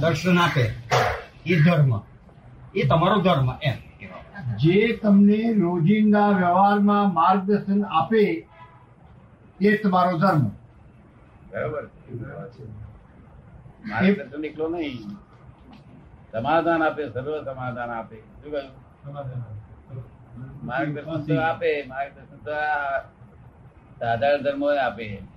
દર્શન આપે. એ ધર્મ. એ તમારો ધર્મ એમ. જે તમને રોજિંદા વ્યવહારમાં માર્ગદર્શન આપે એ તમારો ધર્મ. બરાબર. માર્ગદર્શન એકલો નહીં. સમાધાન આપે સર્વ સમાધાન આપે. શું કહ્યું? માર્ગદર્શન તો આપે માર્ગદર્શન તો આ સાધારણ ધર્મો આપે.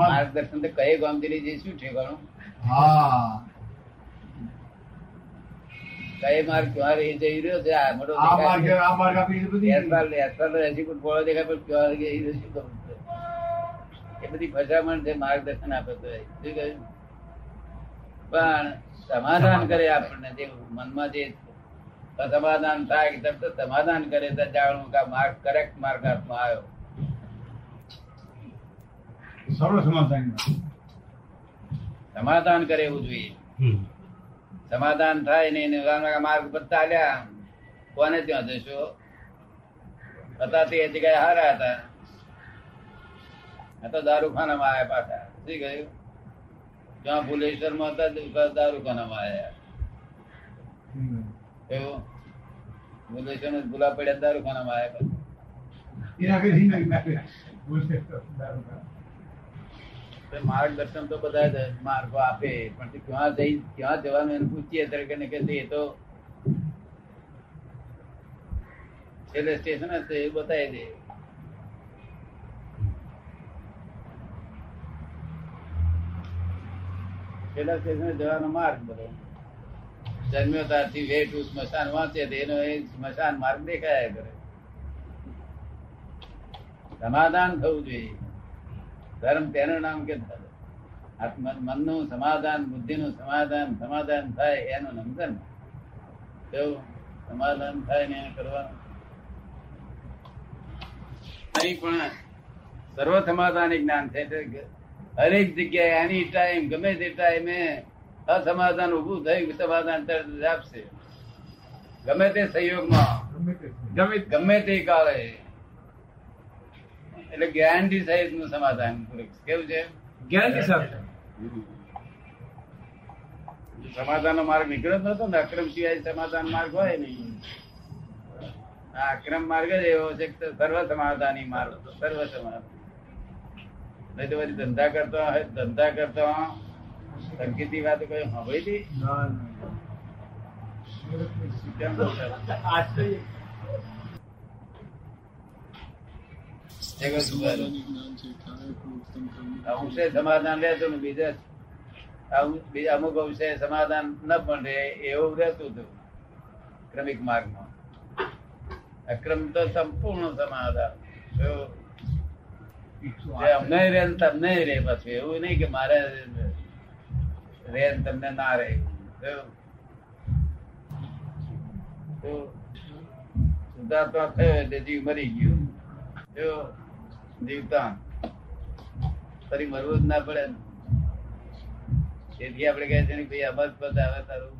માર્ગદર્શન તો કઈ ગામધીરી જે શું ઘણું હા. કઈ માર્ગ ક્યાં રહી જઈ રહ્યો છે? આ મોટો આ માર્ગ આ માર્ગ આપી. બધી એસપાલ એસપાલ એસી ફૂટ દેખાય પણ ક્યાં રહી રહ્યો શું? એ બધી ફસામણ છે માર્ગદર્શન આપે તો શું કહ્યું? પણ સમાધાન કરે આપણને જે મનમાં જે સમાધાન થાય સમાધાન કરે તો જાણવું કે માર્ગ કરેક્ટ માર્ગ હાથમાં આવ્યો. સર્વ સમાધાન સમાધાન કરે એવું જોઈએ. સમાધાન થાય ને એને માર્ગ પર ચાલ્યા કોને ત્યાં જશો? હતા તે જગ્યાએ હારા હતા. આ તો દારૂખાનામાં આવ્યા પાછા. શું કહ્યું? ત્યાં ભુલેશ્વરમાં હતા દારૂખાનામાં આવ્યા. કેવું ભુલેશ્વરમાં ભૂલા પડ્યા દારૂખાનામાં આવ્યા એના કરી બોલશે તો દારૂ ખા. તો માર્ગદર્શન તો બધા માર્ગો આપે, પણ ક્યાં જઈ, ક્યાં જવાનું એને પૂછીએ તરીકે કે એ તો છેલ્લે સ્ટેશન હશે એ બતાવી દે છેલ્લા સ્ટેશને જવાનો માર્ગ બધો જન્મ્યો ત્યારથી વેઠ સ્મશાન વાંચે તો એનો એ સ્મશાન માર્ગ દેખાયા કરે. સમાધાન થવું જોઈએ. ધર્મ તેનું નામ કે ધર્મ. મનનું સમાધાન, બુદ્ધિનું સમાધાન સમાધાન થાય એનું નામ ધર્મ કેવું? સમાધાન થાય ને એને કરવાનું? નહીં પણ સર્વ સમાધાન જ્ઞાન છે હરેક જગ્યાએ એની ટાઈમ ગમે તે ટાઈમે અસમાધાન ઉભું થયું સમાધાન આપશે. ગમે તે સંયોગમાં, ગમે ગમે તે કાળે એટલે ગેરંટી સહિતનું સમાધાન કેવું છે? ગેરંટી સાથે સમાધાન નો માર્ગ નીકળ્યો જ નતો ને અક્રમ સિવાય સમાધાન માર્ગ હોય નહીં. આ અક્રમ માર્ગ જ એવો છે કે સર્વ સમાધાની માર્ગ સર્વ સમાધાન. નહીં તો પછી ધંધા કરતો હોય ધંધા કરતો સંકેતી વાત કોઈ સાંભળી હતી? ના, ના. કેમ બોલતા? અંશે સમાધાન રહેતું ને બીજા અમુક બીજા અમુક અંશે સમાધાન ન પણ રહે એવું રહેતું હતું ક્રમિક માર્ગમાં અક્રમ તો સંપૂર્ણ સમાધાન અમને રે તમને રે પછી એવું નહીં કે મારે રે તમને ના રે શુદ્ધાત્મા થયો એટલે જીવ મરી ગયો જો જીવતા ફરી મરવું જ ના પડે. તેથી આપણે કહે છે ભાઈ અમર પદ આવે, તારું